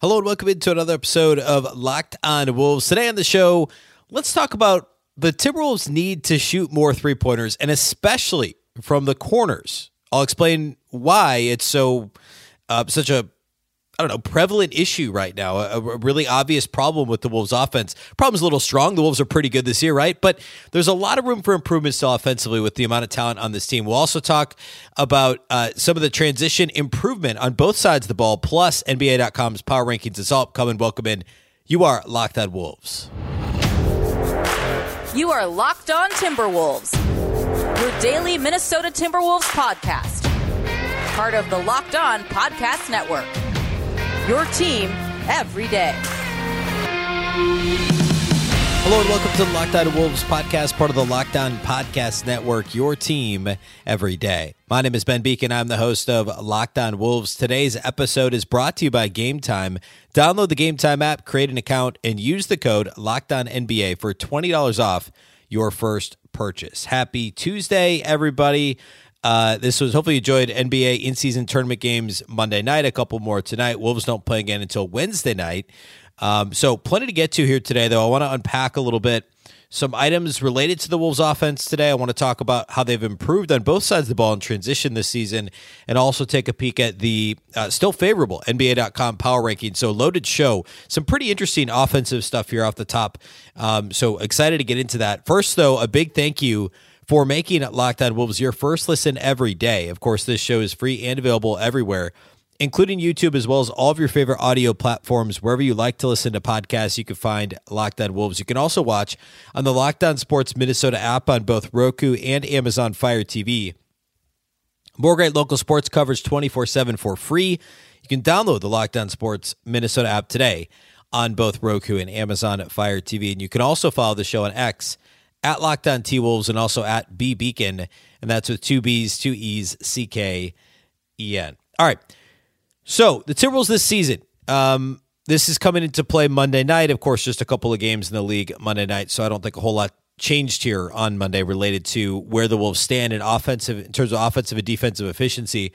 Hello and welcome into another episode of Locked On Wolves. Today on the show, let's talk about the Timberwolves need to shoot more three pointers and especially from the corners. I'll explain why it's so uh, such a I don't know, prevalent issue right now, a, a, really obvious problem with the Wolves offense. Problem's a little strong. The Wolves are pretty good this year, right? But there's a lot of room for improvement still offensively with the amount of talent on this team. We'll also talk about uh, some of the transition improvement on both sides of the ball, plus NBA.com's power rankings. It's all coming. Welcome in. You are Locked On Wolves. You are Locked On Timberwolves, your daily Minnesota Timberwolves podcast. Part of the Locked On Podcast Network your team every day. Hello and welcome to the Locked On Wolves podcast, part of the Locked On Podcast Network, your team every day. My name is Ben Beecken. I'm the host of Locked On Wolves. Today's episode is brought to you by Game Time. Download the Game Time app, create an account, and use the code Locked On NBA for $20 off your first purchase. Happy Tuesday, everybody. Uh, this was hopefully you enjoyed NBA in season tournament games Monday night, a couple more tonight. Wolves don't play again until Wednesday night. Um, so, plenty to get to here today, though. I want to unpack a little bit some items related to the Wolves offense today. I want to talk about how they've improved on both sides of the ball in transition this season and also take a peek at the uh, still favorable NBA.com power ranking. So, loaded show. Some pretty interesting offensive stuff here off the top. Um, so, excited to get into that. First, though, a big thank you for making Locked On Wolves your first listen every day. Of course, this show is free and available everywhere, including YouTube as well as all of your favorite audio platforms. Wherever you like to listen to podcasts, you can find Locked On Wolves. You can also watch on the Locked On Sports Minnesota app on both Roku and Amazon Fire TV. More great local sports coverage 24 7 for free. You can download the Locked On Sports Minnesota app today on both Roku and Amazon Fire TV. And you can also follow the show on X at Locked On T Wolves and also at B Beecken. and that's with two B's, two E's, C K E N. All right. So the Timberwolves this season. Um, this is coming into play Monday night. Of course, just a couple of games in the league Monday night, so I don't think a whole lot changed here on Monday related to where the Wolves stand in offensive in terms of offensive and defensive efficiency.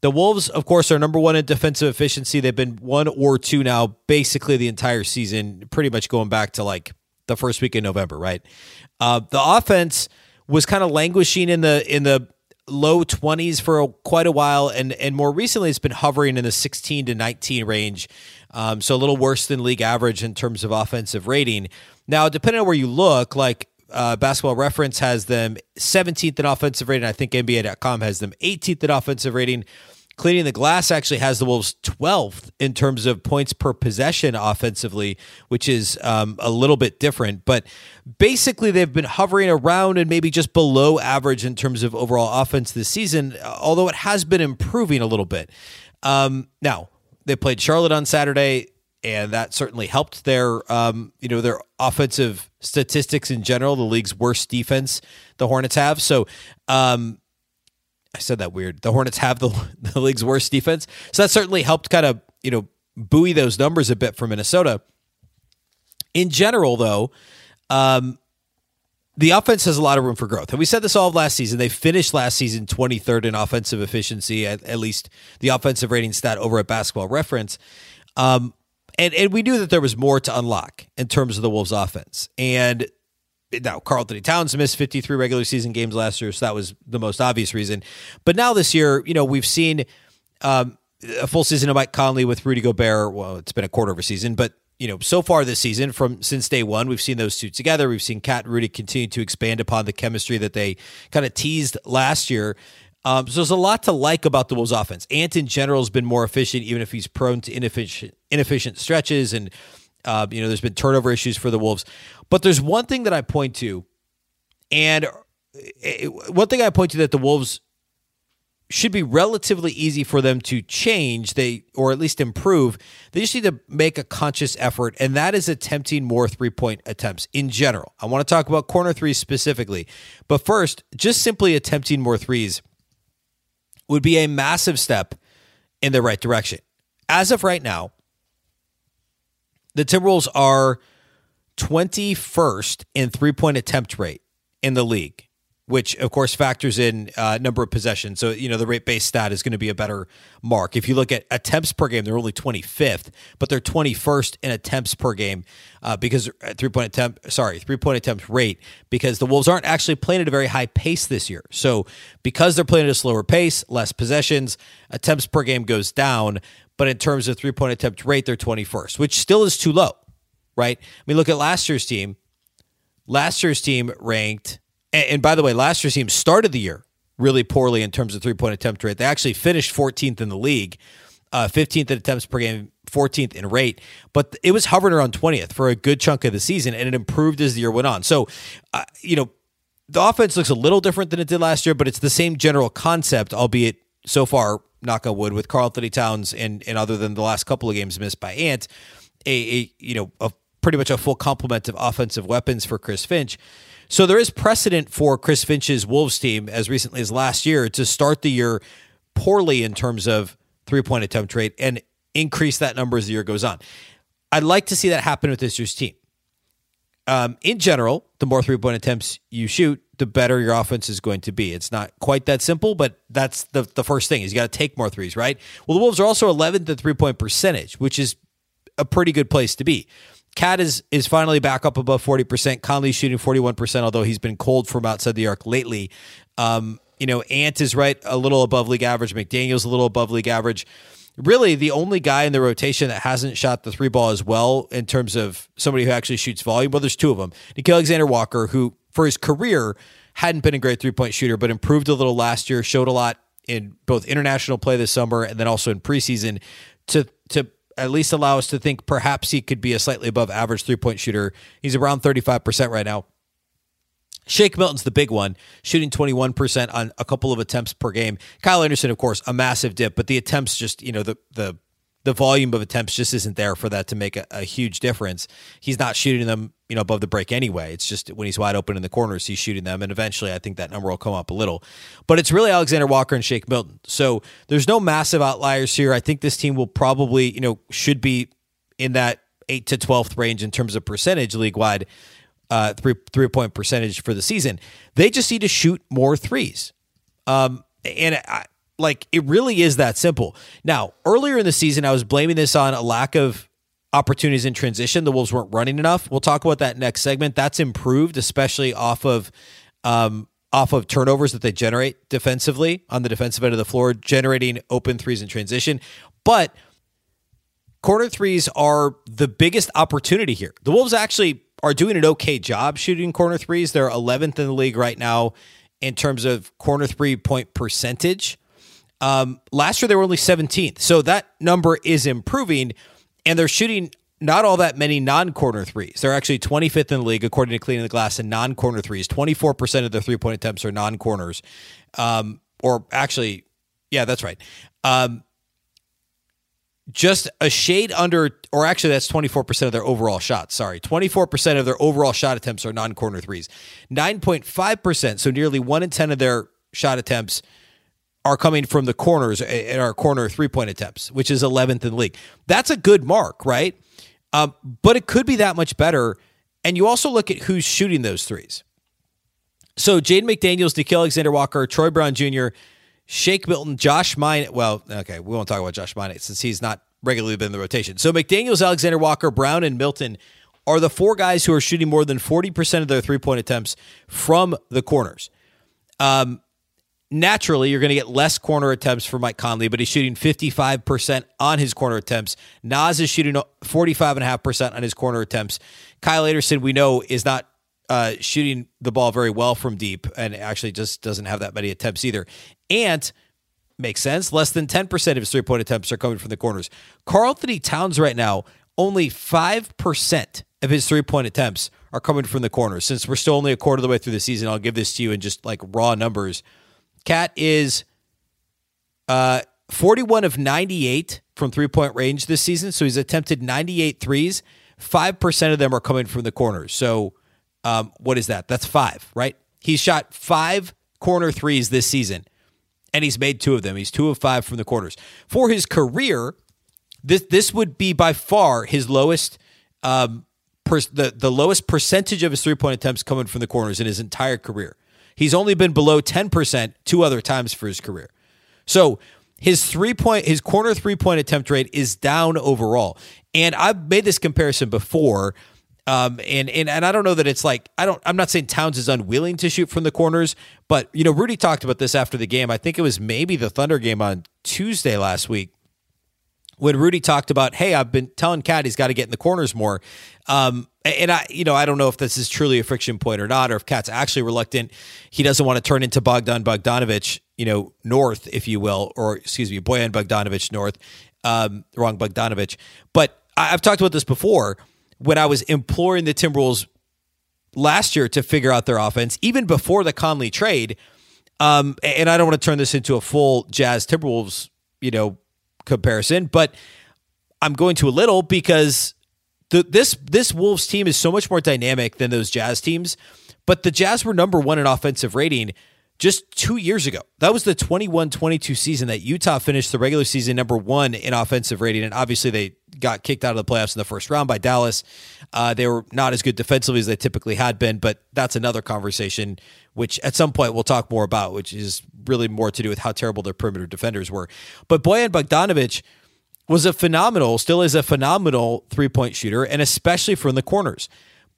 The Wolves, of course, are number one in defensive efficiency. They've been one or two now, basically the entire season, pretty much going back to like the first week in November, right? Uh, the offense was kind of languishing in the in the low 20s for a, quite a while and and more recently it's been hovering in the 16 to 19 range. Um, so a little worse than league average in terms of offensive rating. Now depending on where you look like uh, basketball reference has them 17th in offensive rating. I think nba.com has them 18th in offensive rating Cleaning the Glass actually has the Wolves 12th in terms of points per possession offensively, which is um, a little bit different. But basically, they've been hovering around and maybe just below average in terms of overall offense this season, although it has been improving a little bit. Um, now, they played Charlotte on Saturday and that certainly helped their um, you know their offensive statistics in general the league's worst defense the hornets have so um, I said that weird. The Hornets have the, the league's worst defense. So that certainly helped kind of, you know, buoy those numbers a bit for Minnesota. In general, though, um, the offense has a lot of room for growth. And we said this all of last season. They finished last season 23rd in offensive efficiency, at, at least the offensive rating stat over at basketball reference. Um, and, and we knew that there was more to unlock in terms of the Wolves offense. And now Karl-Anthony Towns missed 53 regular season games last year, so that was the most obvious reason. But now this year, you know, we've seen um, a full season of Mike Conley with Rudy Gobert. Well, it's been a quarter of a season, but you know, so far this season, from since day one, we've seen those two together. We've seen Cat and Rudy continue to expand upon the chemistry that they kind of teased last year. Um, so there's a lot to like about the Wolves' offense. Ant in general has been more efficient, even if he's prone to inefficient inefficient stretches and uh, you know, there's been turnover issues for the Wolves. But there's one thing that I point to, and eh, one thing I point to that the Wolves should be relatively easy for them to change they or at least improve they just need to make a conscious effort and that is attempting more three point attempts in general i want to talk about corner threes specifically but first just simply attempting more threes would be a massive step in the right direction as of right now the Timberwolves are 21st in three point attempt rate in the league. which of course factors in uh, number of possessions. So you know the rate based stat is going to be a better mark. If you look at attempts per game, they're only 25th, but they're 21st in attempts per game uh, because uh, three point attempt sorry three point attempt rate because the Wolves aren't actually playing at a very high pace this year. So because they're playing at a slower pace, less possessions, attempts per game goes down. But in terms of three point attempt rate, they're 21st, which still is too low, right? I mean, look at last year's team. Last year's team ranked and, by the way, last year's team started the year really poorly in terms of three point attempt rate. They actually finished 14th in the league, uh, 15th in attempts per game, 14th in rate, but it was hovering around 20th for a good chunk of the season, and it improved as the year went on. So, uh, you know, the offense looks a little different than it did last year, but it's the same general concept, albeit so far, knock on wood, with Karl-Anthony Towns and and other than the last couple of games missed by Ant, a, a you know a pretty much a full complement of offensive weapons for Chris Finch. So there is precedent for Chris Finch's Wolves team as recently as last year to start the year poorly in terms of three point attempt rate and increase that number as the year goes on. I'd like to see that happen with this year's team. Um, in general, the more three point attempts you shoot, the better your offense is going to be. It's not quite that simple, but that's the, the first thing is you got to take more threes, right? Well, the Wolves are also 11th in three point percentage, which is a pretty good place to be. KAT is is finally back up above 40%. Conley's shooting 41%, although he's been cold from outside the arc lately. Um, you know, Ant is right a little above league average. McDaniel's a little above league average. Really, the only guy in the rotation that hasn't shot the three ball as well in terms of somebody who actually shoots volume. Well, there's two of them. Nickeil Alexander Walker, who for his career hadn't been a great three point shooter, but improved a little last year, showed a lot in both international play this summer and then also in preseason to to at least allow us to think perhaps he could be a slightly above average three point shooter. He's around 35% right now. Shake Milton's the big one, shooting 21% on a couple of attempts per game. Kyle Anderson, of course, a massive dip, but the attempts just, you know, the the the volume of attempts just isn't there for that to make a, a, huge difference. He's not shooting them, you know, above the break anyway. It's just when he's wide open in the corners, he's shooting them, and eventually, I think that number will come up a little. But it's really Alexander Walker and Shake Milton. So there's no massive outliers here. I think this team will probably, you know, should be in that eight to twelfth range in terms of percentage league wide, uh, three three point percentage for the season. They just need to shoot more threes. Um, and I, like it really is that simple. Now, earlier in the season, I was blaming this on a lack of opportunities in transition. The Wolves weren't running enough. We'll talk about that next segment. That's improved, especially off of um, off of turnovers that they generate defensively on the defensive end of the floor, generating open threes in transition. But corner threes are the biggest opportunity here. The Wolves actually are doing an okay job shooting corner threes. They're 11th in the league right now in terms of corner three point percentage. Um, last year they were only 17th, so that number is improving, and they're shooting not all that many non-corner threes. They're actually 25th in the league according to Cleaning the Glass in non-corner threes. 24% of their three-point attempts are non-corners, um, or actually, yeah, that's right. Um, just a shade under, or actually, that's 24% of their overall shots. Sorry. 24% of their overall shot attempts are non corner threes. 9.5%, so nearly one in 10 of their shot attempts are coming from the corners in our corner three point attempts, which is 11th in the league. That's a good mark, right? Um, but it could be that much better. And you also look at who's shooting those threes. So Jaden McDaniels, Nickeil Alexander Walker, Troy Brown Jr., Shake Milton, Josh Minott. Well, okay, we won't talk about Josh Minott since he's not regularly been in the rotation. So McDaniels, Alexander Walker, Brown, and Milton are the four guys who are shooting more than 40% of their three point attempts from the corners. Um, naturally you're going to get less corner attempts for Mike Conley, but he's shooting 55% on his corner attempts. Naz is shooting 45.5% on his corner attempts. Kyle Anderson, we know, is not uh, shooting the ball very well from deep and actually just doesn't have that many attempts either. And makes sense, less than 10% of his three point attempts are coming from the corners. Karl-Anthony Towns right now, only 5% of his three point attempts are coming from the corners. Since we're still only a quarter of the way through the season, I'll give this to you in just like raw numbers. KAT is uh, 41 of 98 from three point range this season. So he's attempted 98 threes. 5% of them are coming from the corners. So um, what is that? That's five, right? He's shot five corner threes this season, and he's made two of them. He's two of five from the corners. For his career, this this would be by far his lowest um, per, the the lowest percentage of his three point attempts coming from the corners in his entire career. He's only been below 10% two other times for his career. So his three point, his corner three point attempt rate is down overall. And I've made this comparison before. Um, and, and and I don't know that it's like I don't I'm not saying Towns is unwilling to shoot from the corners, but you know Rudy talked about this after the game. I think it was maybe the Thunder game on Tuesday last week when Rudy talked about, hey, I've been telling Cat he's got to get in the corners more. Um, and I, you know, I don't know if this is truly a friction point or not, or if Cat's actually reluctant. He doesn't want to turn into Bogdan Bogdanovich, you know, North, if you will, or excuse me, Boyan Bogdanovich North, um, wrong Bogdanovich. But I've talked about this before when I was imploring the Timberwolves last year to figure out their offense, even before the Conley trade. Um, and I don't want to turn this into a full Jazz Timberwolves, you know, comparison, but I'm going to a little because the, this this Wolves team is so much more dynamic than those Jazz teams. But the Jazz were number one in offensive rating just two years ago. That was the 21 22 season that Utah finished the regular season number one in offensive rating. And obviously, they got kicked out of the playoffs in the first round by Dallas. Uh, they were not as good defensively as they typically had been, but that's another conversation, which at some point we'll talk more about, which is really more to do with how terrible their perimeter defenders were. But Boyan Bogdanovich was a phenomenal, still is a phenomenal three point shooter, and especially from the corners.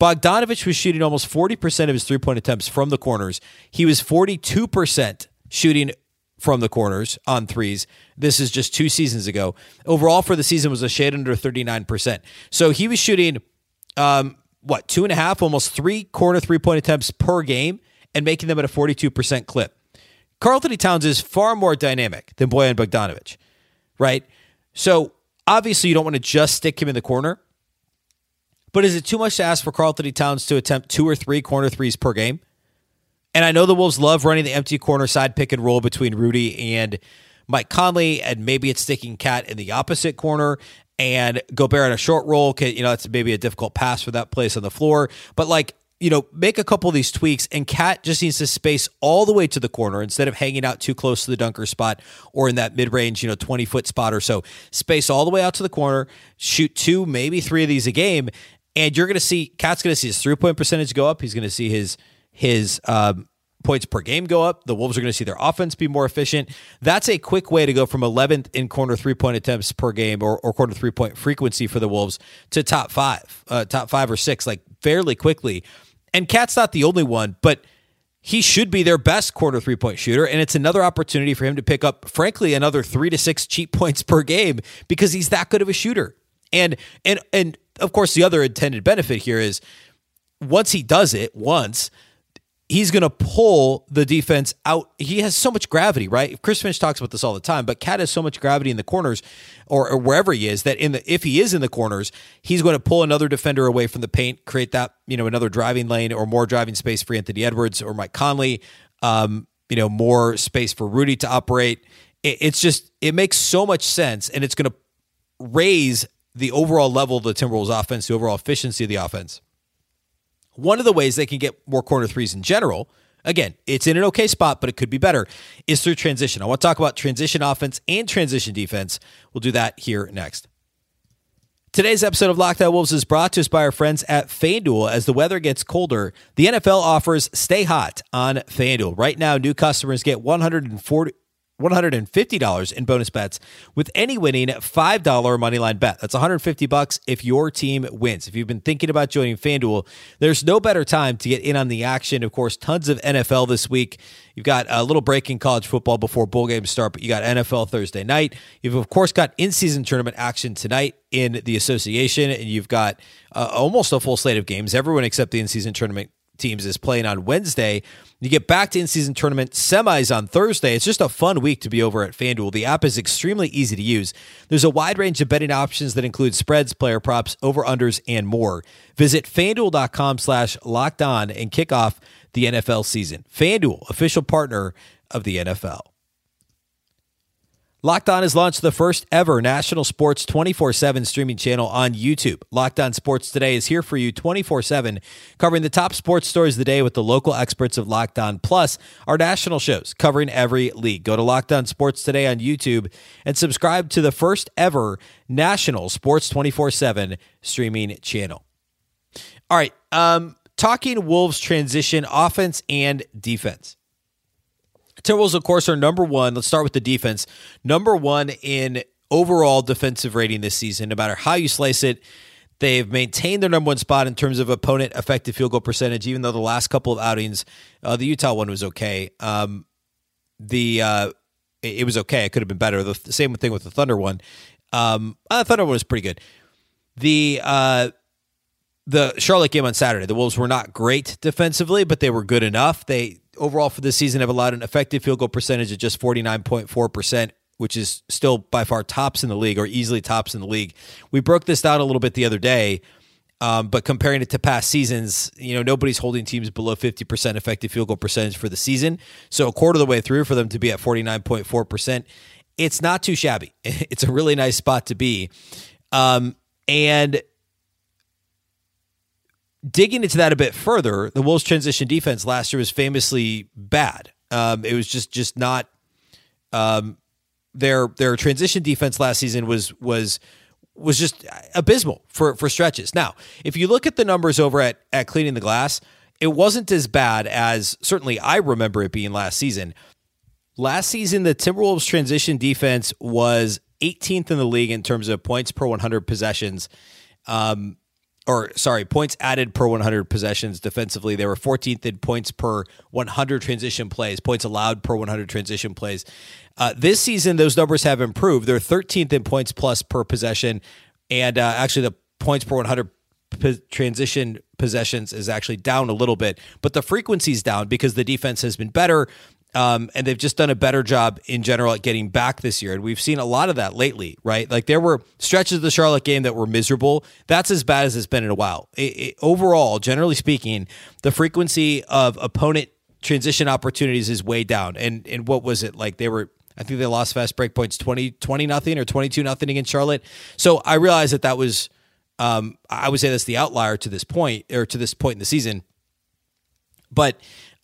Bogdanovich was shooting almost 40% of his three point attempts from the corners. He was 42% shooting from the corners on threes. This is just two seasons ago. Overall for the season was a shade under 39%. So he was shooting, um, what, two and a half, almost three corner three point attempts per game and making them at a 42% clip. Karl-Anthony Towns is far more dynamic than Boyan Bogdanovich, right? So obviously you don't want to just stick him in the corner. But is it too much to ask for Karl-Anthony Towns to attempt two or three corner threes per game? And I know the Wolves love running the empty corner side pick and roll between Rudy and Mike Conley, and maybe it's sticking Cat in the opposite corner and Gobert in a short roll. You know, it's maybe a difficult pass for that place on the floor. But like, you know, make a couple of these tweaks, and Cat just needs to space all the way to the corner instead of hanging out too close to the dunker spot or in that mid range, you know, 20 foot spot or so. Space all the way out to the corner, shoot two, maybe three of these a game, and you're going to see Cat's going to see his three point percentage go up. He's going to see his his um, points per game go up. The Wolves are going to see their offense be more efficient. That's a quick way to go from 11th in corner three point attempts per game or, or corner three point frequency for the Wolves to top five, uh, top five or six, like fairly quickly. And Cat's not the only one, but he should be their best corner three point shooter. And it's another opportunity for him to pick up, frankly, another three to six cheap points per game because he's that good of a shooter. And and and of course, the other intended benefit here is once he does it once, he's going to pull the defense out. He has so much gravity, right? Chris Finch talks about this all the time, but Cat has so much gravity in the corners or, or, wherever he is that in the if he is in the corners, he's going to pull another defender away from the paint, create that you know another driving lane or more driving space for Anthony Edwards or Mike Conley. Um, you know, more space for Rudy to operate. It, it's just it makes so much sense, and it's going to raise the overall level of the Timberwolves offense, the overall efficiency of the offense. One of the ways they can get more corner threes in general, again, it's in an okay spot, but it could be better, is through transition. I want to talk about transition offense and transition defense. We'll do that here next. Today's episode of Locked On Wolves is brought to us by our friends at FanDuel. As the weather gets colder, the NFL offers Stay Hot on FanDuel. Right now, new customers get 140 $150 in bonus bets with any winning $5 moneyline bet. That's 150 bucks if your team wins. If you've been thinking about joining FanDuel, there's no better time to get in on the action. Of course, tons of NFL this week. You've got a little break in college football before bowl games start, but you got NFL Thursday night. You've of course got in-season tournament action tonight in the association, and you've got uh, almost a full slate of games. Everyone except the in-season tournament teams is playing on Wednesday. You get back to in season tournament semis on Thursday. It's just a fun week to be over at FanDuel. The app is extremely easy to use. There's a wide range of betting options that include spreads, player props, over unders, and more. Visit fanduel.com slash locked on and kick off the NFL season. FanDuel, official partner of the NFL. Locked On has launched the first ever national sports 24 7 streaming channel on YouTube. Locked On Sports Today is here for you 24 7, covering the top sports stories of the day with the local experts of Locked On, plus our national shows covering every league. Go to Locked On Sports Today on YouTube and subscribe to the first ever national sports 24 7 streaming channel. All right. Um, talking Wolves transition offense and defense. Timberwolves, of course, are number one. Let's start with the defense. Number one in overall defensive rating this season, no matter how you slice it. They've maintained their number one spot in terms of opponent effective field goal percentage, even though the last couple of outings, uh, the Utah one was okay. Um, the uh, it, was okay. It could have been better. The, the, same thing with the Thunder one. Um, uh, the Thunder one was pretty good. The uh, the Charlotte game on Saturday, the Wolves were not great defensively, but they were good enough. They overall for this season have allowed an effective field goal percentage of just forty nine point four percent which is still by far tops in the league or easily tops in the league. We broke this down a little bit the other day, um, but comparing it to past seasons, you know, nobody's holding teams below 50% effective field goal percentage for the season. So a quarter of the way through for them to be at 49.4%, it's not too shabby. It's a really nice spot to be. Um, and digging into that a bit further, the Wolves' transition defense last year was famously bad. Um, it was just just not um, their their transition defense last season was was was just abysmal for for stretches. Now, if you look at the numbers over at at cleaning the glass, it wasn't as bad as certainly I remember it being last season. Last season, the Timberwolves transition defense was 18th in the league in terms of points per 100 possessions. Um, or sorry, points added per 100 possessions defensively. They were 14th in points per 100 transition plays, points allowed per 100 transition plays. Uh, this season, those numbers have improved. They're 13th in points plus per possession, and uh, actually the points per 100 p- transition possessions is actually down a little bit, but the frequency is down because the defense has been better. Um, and they've just done a better job in general at getting back this year. And we've seen a lot of that lately, right? Like there were stretches of the Charlotte game that were miserable. That's as bad as it's been in a while. It, it, overall, generally speaking, the frequency of opponent transition opportunities is way down. And and what was it like? They were I think they lost fast break points 20, 20 nothing or 22 nothing against Charlotte. So I realized that that was, um, I would say that's the outlier to this point or to this point in the season. But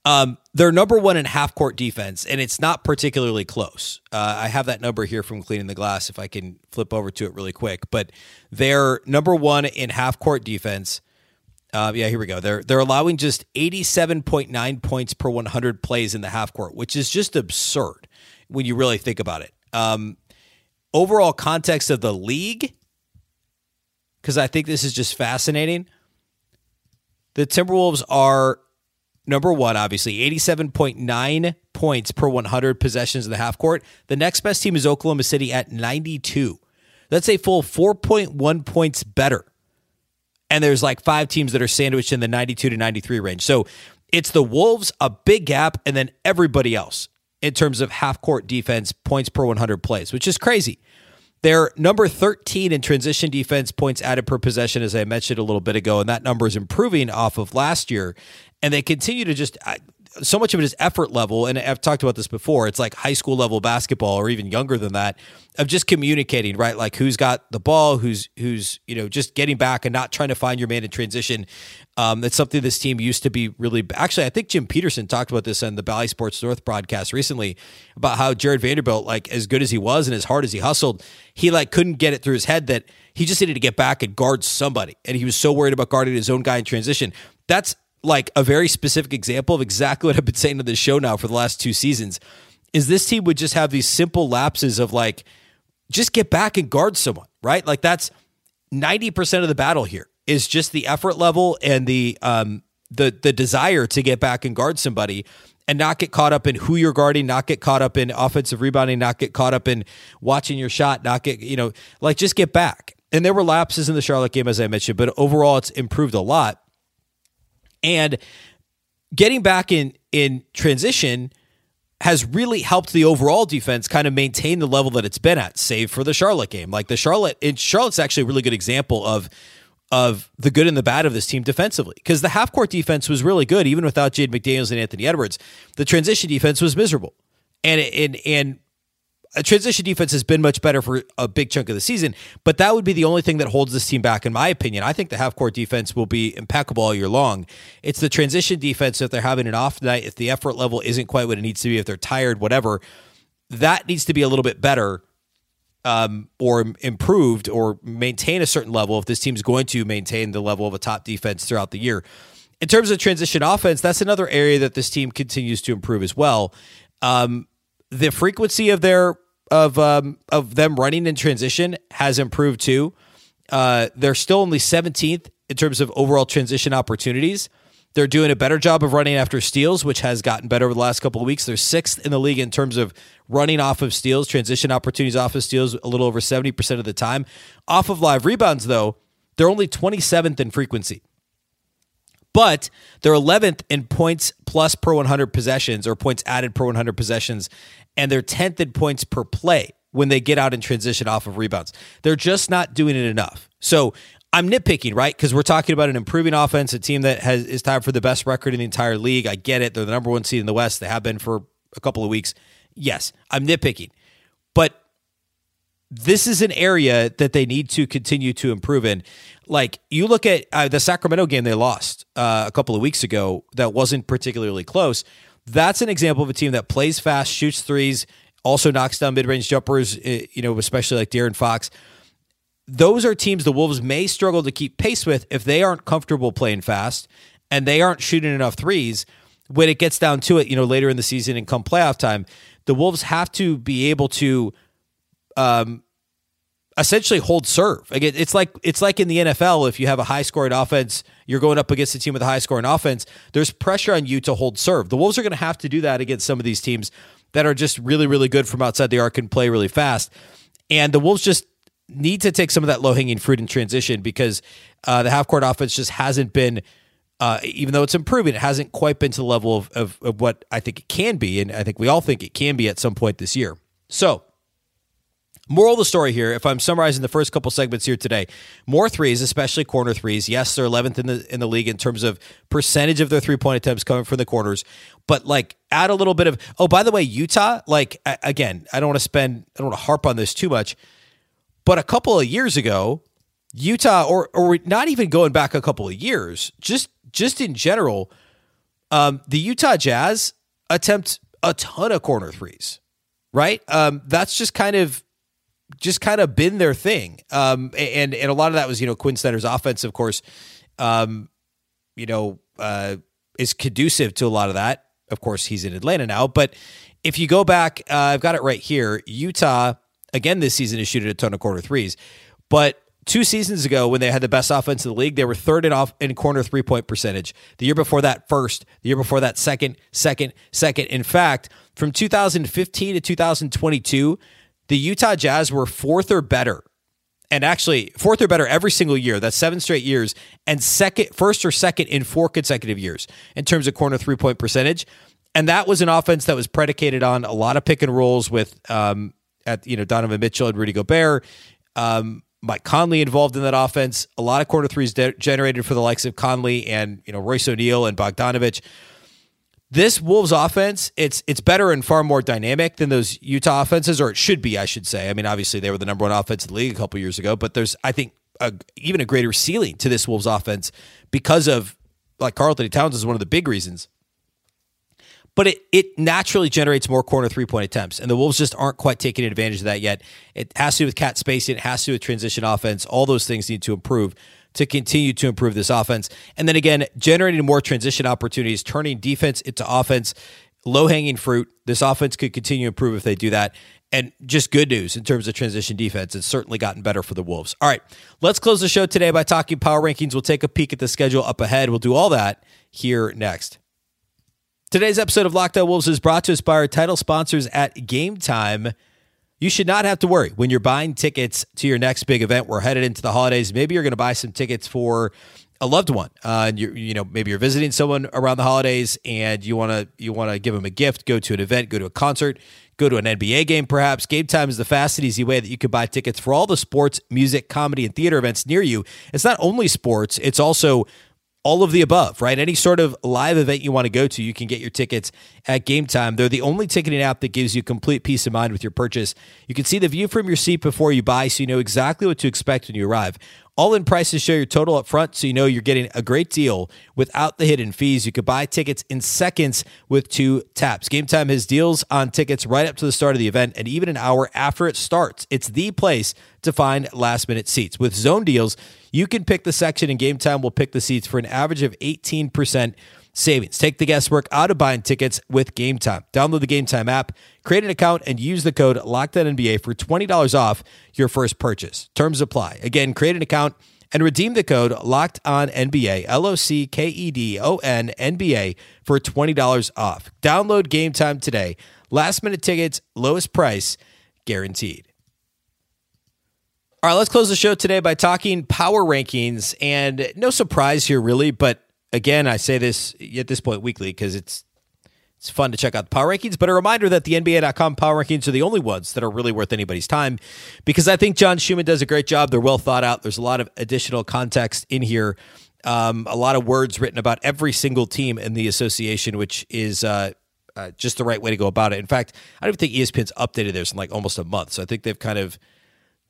um, they're number one in half court defense, and it's not particularly close. Uh, I have that number here from cleaning the glass if I can flip over to it really quick. But they're number one in half court defense. Uh, yeah, here we go. They're they're allowing just 87.9 points per 100 plays in the half court, which is just absurd when you really think about it. Um, overall context of the league, because I think this is just fascinating. The Timberwolves are number one, obviously, 87.9 points per 100 possessions in the half court. The next best team is Oklahoma City at 92. That's a full 4.1 points better. And there's like five teams that are sandwiched in the 92 to 93 range. So it's the Wolves, a big gap, and then everybody else in terms of half court defense points per 100 plays, which is crazy. They're number 13 in transition defense points added per possession, as I mentioned a little bit ago, and that number is improving off of last year. And they continue to just so much of it is effort level. And i've talked about this before. It's like high school level basketball or even younger than that of just communicating right? Like who's got the ball who's who's you know just getting back and not trying to find your man in transition. Um, that's something this team used to be really actually i think jim petersen talked about this on the bally sports north broadcast recently about how jarred vanderbilt like as good as he was and as hard as he hustled he like couldn't get it through his head that he just needed to get back and guard somebody. And he was so worried about guarding his own guy in transition. That's like a very specific example of exactly what I've been saying to this show now for the last two seasons is this team would just have these simple lapses of like just get back and guard someone, right? Like that's 90% of the battle here is just the effort level and the um the the desire to get back and guard somebody and not get caught up in who you're guarding, not get caught up in offensive rebounding, not get caught up in watching your shot, not get, you know, like just get back. And there were lapses in the Charlotte game, as I mentioned, but overall it's improved a lot. And getting back in in transition has really helped the overall defense kind of maintain the level that it's been at, save for the Charlotte game. Like the Charlotte, and Charlotte's actually a really good example of of the good and the bad of this team defensively. Because the half court defense was really good, even without Jaden McDaniels and Anthony Edwards. The transition defense was miserable. And and and transition defense has been much better for a big chunk of the season, but that would be the only thing that holds this team back, in my opinion. I think the half court defense will be impeccable all year long. It's the transition defense, if they're having an off night, if the effort level isn't quite what it needs to be, if they're tired, whatever, that needs to be a little bit better um, or improved or maintain a certain level if this team's going to maintain the level of a top defense throughout the year. in terms of transition offense, that's another area that this team continues to improve as well. Um, the frequency of their of um, of them running in transition has improved too. Uh, they're still only 17th in terms of overall transition opportunities. They're doing a better job of running after steals, which has gotten better over the last couple of weeks. They're sixth in the league in terms of running off of steals, transition opportunities off of steals, a little over 70% of the time. Off of live rebounds, though, they're only 27th in frequency. But they're 11th in points plus per 100 possessions or points added per 100 possessions, and they're 10th in points per play when they get out and transition off of rebounds. They're just not doing it enough. So I'm nitpicking, right? Because we're talking about an improving offense, a team that has is tied for the best record in the entire league. I get it; they're the number one seed in the West. They have been for a couple of weeks. Yes, I'm nitpicking, but this is an area that they need to continue to improve in. Like you look at uh, the Sacramento game they lost uh, a couple of weeks ago, that wasn't particularly close. That's an example of a team that plays fast, shoots threes, also knocks down mid-range jumpers. Eh, you know, especially like De'Aaron Fox those are teams the Wolves may struggle to keep pace with if they aren't comfortable playing fast and they aren't shooting enough threes. When it gets down to it, you know, later in the season and come playoff time, the Wolves have to be able to um, essentially hold serve. Again, it's like it's like in the NFL. If you have a high scoring offense, you're going up against a team with a high scoring offense. There's pressure on you to hold serve. The Wolves are going to have to do that against some of these teams that are just really, really good from outside the arc and play really fast. And the Wolves just need to take some of that low hanging fruit in transition because uh, the half court offense just hasn't been, uh, even though it's improving, it hasn't quite been to the level of, of, of what I think it can be. And I think we all think it can be at some point this year. So, Moral of the story here, if I'm summarizing the first couple segments here today, more threes, especially corner threes. Yes, they're 11th in the in the league in terms of percentage of their three point attempts coming from the corners, but like add a little bit of. Oh, by the way, Utah. Like again, I don't want to spend, I don't want to harp on this too much. But a couple of years ago, Utah, or or not even going back a couple of years, just just in general, um, the Utah Jazz attempt a ton of corner threes, right? Um, that's just kind of just kind of been their thing, um, and and a lot of that was you know Quin Snyder's offense, of course, um, you know, uh, is conducive to a lot of that. Of course, he's in Atlanta now, but if you go back, uh, I've got it right here. Utah again this season is shooting a ton of corner threes. But two seasons ago, when they had the best offense in the league, they were third in off in corner three point percentage. The year before that, first. The year before that, second, second, second. In fact, from 2015 to 2022, the Utah Jazz were fourth or better. And actually, fourth or better every single year. That's seven straight years, and second, first or second in four consecutive years in terms of corner three point percentage. And that was an offense that was predicated on a lot of pick and rolls with um, at you know Donovan Mitchell and Rudy Gobert. Um, Mike Conley involved in that offense. A lot of corner threes de- generated for the likes of Conley and you know Royce O'Neale and Bogdanovich. This Wolves offense, it's it's better and far more dynamic than those Utah offenses, or it should be, I should say. I mean, obviously they were the number one offense in the league a couple years ago, but there's I think a, even a greater ceiling to this Wolves offense because of like Karl-Anthony Towns is one of the big reasons but it, it naturally generates more corner three point attempts. And the Wolves just aren't quite taking advantage of that yet. It has to do with cat spacing, it has to do with transition offense. All those things need to improve to continue to improve this offense. And then again, generating more transition opportunities, turning defense into offense, low hanging fruit. This offense could continue to improve if they do that. And just good news in terms of transition defense. It's certainly gotten better for the Wolves. All right, let's close the show today by talking power rankings. We'll take a peek at the schedule up ahead. We'll do all that here next. Today's episode of Locked On Wolves is brought to us by our title sponsors at Game Time. You should not have to worry when you're buying tickets to your next big event. We're headed into the holidays. Maybe you're going to buy some tickets for a loved one, uh, and you you know maybe you're visiting someone around the holidays, and you want to you want to give them a gift, go to an event, go to a concert, go to an NBA game, perhaps. Game Time is the fast and easy way that you can buy tickets for all the sports, music, comedy, and theater events near you. It's not only sports; it's also all of the above, right? Any sort of live event you want to go to, you can get your tickets at Game Time. They're the only ticketing app that gives you complete peace of mind with your purchase. You can see the view from your seat before you buy, so you know exactly what to expect when you arrive. All in prices show your total up front, so you know you're getting a great deal without the hidden fees. You could buy tickets in seconds with two taps. Game Time has deals on tickets right up to the start of the event and even an hour after it starts. It's the place to find last minute seats. With zone deals, you can pick the section, and Game Time will pick the seats for an average of 18% savings. Take the guesswork out of buying tickets with Game Time. Download the Game Time app, create an account, and use the code LOCKEDONNBA for $20 off your first purchase. Terms apply. Again, create an account and redeem the code Locked On NBA L O C K E D O N N B A for twenty dollars off. Download Game Time today. Last minute tickets, lowest price, guaranteed. All right, let's close the show today by talking power rankings. And no surprise here, really, but again, I say this at this point weekly because it's it's fun to check out the power rankings, but a reminder that the NBA.com power rankings are the only ones that are really worth anybody's time because I think John Schuhmann does a great job. They're well thought out. There's a lot of additional context in here, um, a lot of words written about every single team in the association, which is uh, uh, just the right way to go about it. In fact, I don't think ESPN's updated theirs in like almost a month. So I think they've kind of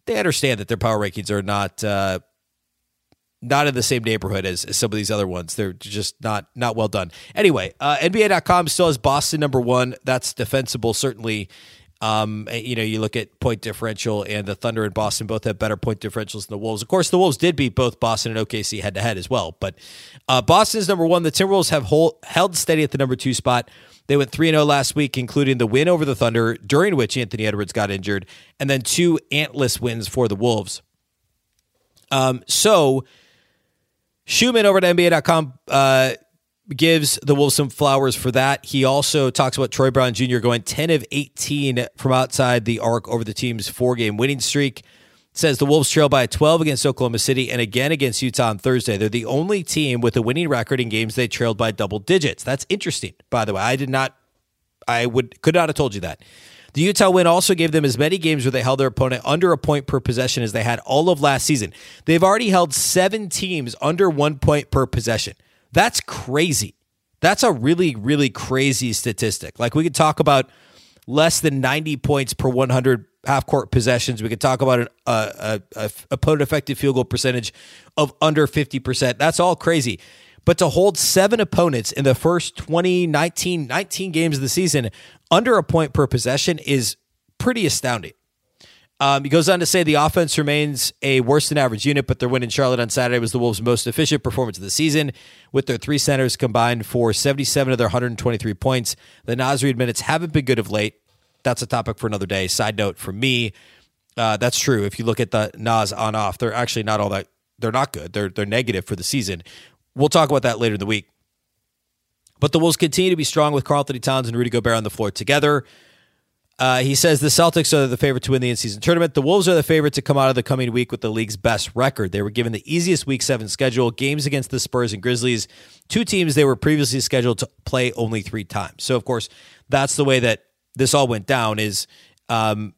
they understand that their power rankings are not uh, not in the same neighborhood as, as, some of these other ones. They're just not not well done. Anyway, uh, NBA.com still has Boston number one. That's defensible, certainly. Um, you know, you look at point differential, and the Thunder and Boston both have better point differentials than the Wolves. Of course, the Wolves did beat both Boston and OKC head to head as well. But uh, Boston's number one. The Timberwolves have hold, held steady at the number two spot. They went 3 0 last week, including the win over the Thunder, during which Anthony Edwards got injured, and then two antless wins for the Wolves. Um, so Schuhmann over at NBA.com uh, gives the Wolves some flowers for that. He also talks about Troy Brown Jr. going 10 of 18 from outside the arc over the team's four game winning streak. Says the Wolves trail by 12 against Oklahoma City and again against Utah on Thursday. They're the only team with a winning record in games they trailed by double digits. That's interesting, by the way. I did not, I would could not have told you that. The Utah win also gave them as many games where they held their opponent under a point per possession as they had all of last season. They've already held seven teams under one point per possession. That's crazy. That's a really, really crazy statistic. Like we could talk about less than 90 points per 100 half court possessions. We could talk about an uh, a, a opponent effective field goal percentage of under 50%. That's all crazy. But to hold seven opponents in the first 20, 19, 19 games of the season under a point per possession is pretty astounding. Um, he goes on to say the offense remains a worse than average unit, but their win in Charlotte on Saturday was the Wolves' most efficient performance of the season, with their three centers combined for 77 of their 123 points. The Naz Reid minutes haven't been good of late. That's a topic for another day. Side note for me, uh, that's true. If you look at the Naz on off, they're actually not all that. They're not good. They're they're negative for the season. We'll talk about that later in the week. But the Wolves continue to be strong with Karl-Anthony Towns and Rudy Gobert on the floor together. Uh, he says the Celtics are the favorite to win the in-season tournament. The Wolves are the favorite to come out of the coming week with the league's best record. They were given the easiest Week Seven schedule, games against the Spurs and Grizzlies, two teams they were previously scheduled to play only three times. So, of course, that's the way that this all went down. Is um,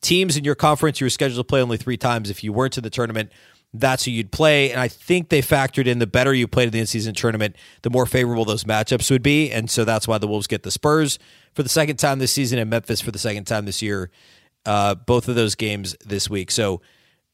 teams in your conference you were scheduled to play only three times. If you weren't in the tournament, that's who you'd play. And I think they factored in the better you played in the in-season tournament, the more favorable those matchups would be. And so that's why the Wolves get the Spurs for the second time this season and Memphis for the second time this year. Uh, both of those games this week. So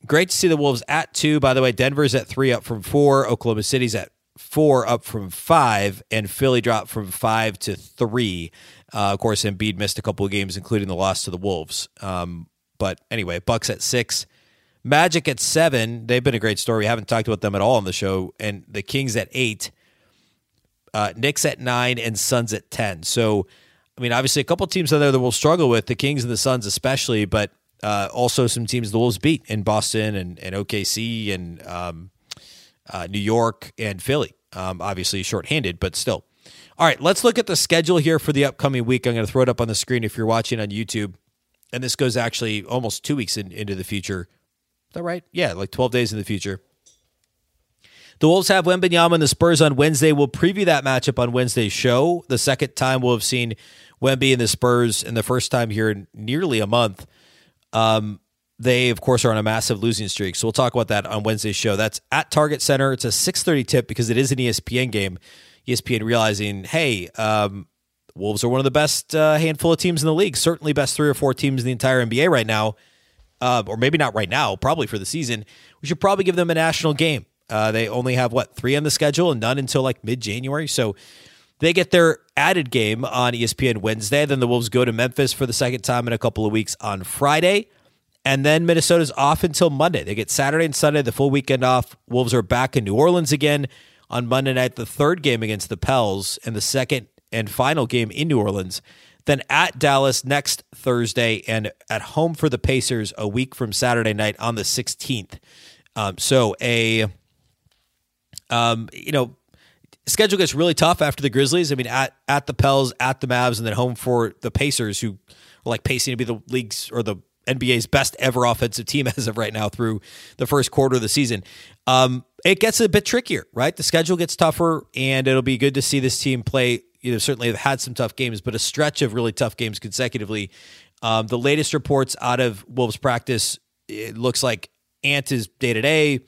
great to see the Wolves at two. By the way, Denver's at three up from four. Oklahoma City's at four up from five, and Philly dropped from five to three. Uh, of course, Embiid missed a couple of games, including the loss to the Wolves. Um, but anyway, Bucks at six. Magic at seven. They've been a great story. We haven't talked about them at all on the show. And the Kings at eight. Uh, Knicks at nine and Suns at 10. So, I mean, obviously, a couple teams out there that will struggle with, the Kings and the Suns especially, but uh, also some teams the Wolves beat in Boston and, and OKC and um, uh, New York and Philly. Um, obviously, shorthanded, but still. All right, let's look at the schedule here for the upcoming week. I'm going to throw it up on the screen if you're watching on YouTube. And this goes actually almost two weeks in, into the future that right? Yeah, like 12 days in the future. The Wolves have Wembanyama and the Spurs on Wednesday. We'll preview that matchup on Wednesday's show. The second time we'll have seen Wemby and the Spurs, and the first time here in nearly a month. Um, they, of course, are on a massive losing streak. So we'll talk about that on Wednesday's show. That's at Target Center. It's a 6:30 tip because it is an ESPN game. ESPN realizing, hey, um, Wolves are one of the best uh, handful of teams in the league. Certainly, best three or four teams in the entire NBA right now uh, or maybe not right now, probably for the season, we should probably give them a national game. Uh, they only have what three on the schedule and none until like mid January. So they get their added game on ESPN Wednesday. Then the Wolves go to Memphis for the second time in a couple of weeks on Friday. And then Minnesota's off until Monday. They get Saturday and Sunday, the full weekend off. Wolves are back in New Orleans again on Monday night, the third game against the Pels, and the second and final game in New Orleans. Then at Dallas next Thursday, and at home for the Pacers a week from Saturday night on the 16th. Um, so a, um, you know, schedule gets really tough after the Grizzlies. I mean, at at the Pels, at the Mavs, and then home for the Pacers, who are like pacing to be the league's or the NBA's best ever offensive team as of right now through the first quarter of the season. Um, it gets a bit trickier, right? The schedule gets tougher, and it'll be good to see this team play you know certainly have had some tough games, but a stretch of really tough games consecutively. Um, the latest reports out of Wolves practice, it looks like Ant is day to day.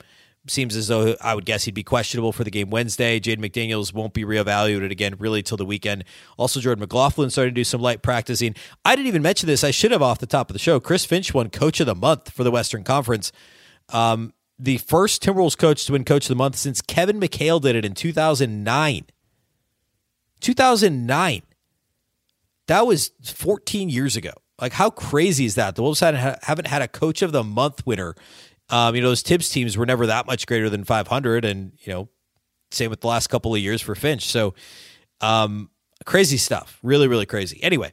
Seems as though I would guess he'd be questionable for the game Wednesday. Jaden McDaniels won't be reevaluated again really till the weekend. Also, Jordan McLaughlin starting to do some light practicing. I didn't even mention this. I should have off the top of the show. Chris Finch won Coach of the Month for the Western Conference. Um, the first Timberwolves coach to win Coach of the Month since Kevin McHale did it in 2009. 2009. That was 14 years ago. Like, how crazy is that? The Wolves haven't had a coach of the month winner. Um, you know, those Thibs teams were never that much greater than 500. And, you know, same with the last couple of years for Finch. So, um, crazy stuff. Really, really crazy. Anyway,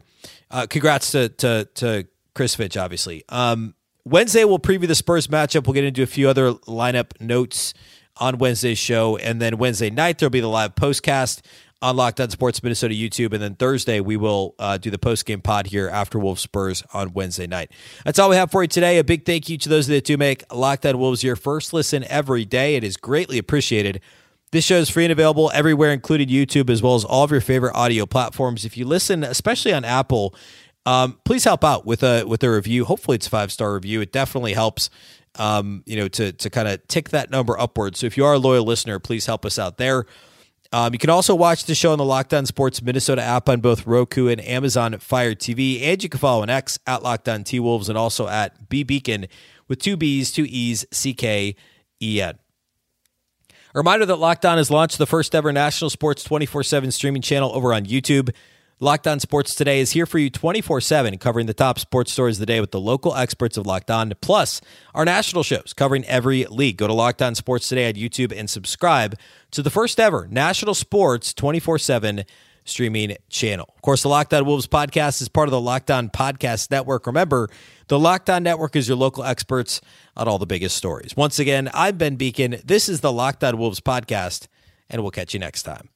uh, congrats to, to, to Chris Finch, obviously. Um, Wednesday, we'll preview the Spurs matchup. We'll get into a few other lineup notes on Wednesday's show. And then Wednesday night, there'll be the live postcast on Locked On Sports Minnesota YouTube. And then Thursday, we will uh, do the post game pod here after Wolves Spurs on Wednesday night. That's all we have for you today. A big thank you to those that do make Locked On Wolves your first listen every day. It is greatly appreciated. This show is free and available everywhere, including YouTube, as well as all of your favorite audio platforms. If you listen, especially on Apple, um, please help out with a with a review. Hopefully, it's a five star review. It definitely helps. Um, you know, to to kind of tick that number upwards. So if you are a loyal listener, please help us out there. Um, you can also watch the show on the Locked On Sports Minnesota app on both Roku and Amazon Fire TV. And you can follow on X at Locked On T Wolves and also at B Beecken with two B's, two E's, C K E N. A reminder that Locked On has launched the first ever national sports 24 7 streaming channel over on YouTube. Locked On Sports Today is here for you 24 7, covering the top sports stories of the day with the local experts of Locked On, plus our national shows covering every league. Go to Locked On Sports Today on YouTube and subscribe to the first ever national sports 24 7 streaming channel. Of course, the Locked On Wolves podcast is part of the Locked On Podcast Network. Remember, the Locked On Network is your local experts on all the biggest stories. Once again, I'm Ben Beecken. This is the Locked On Wolves podcast, and we'll catch you next time.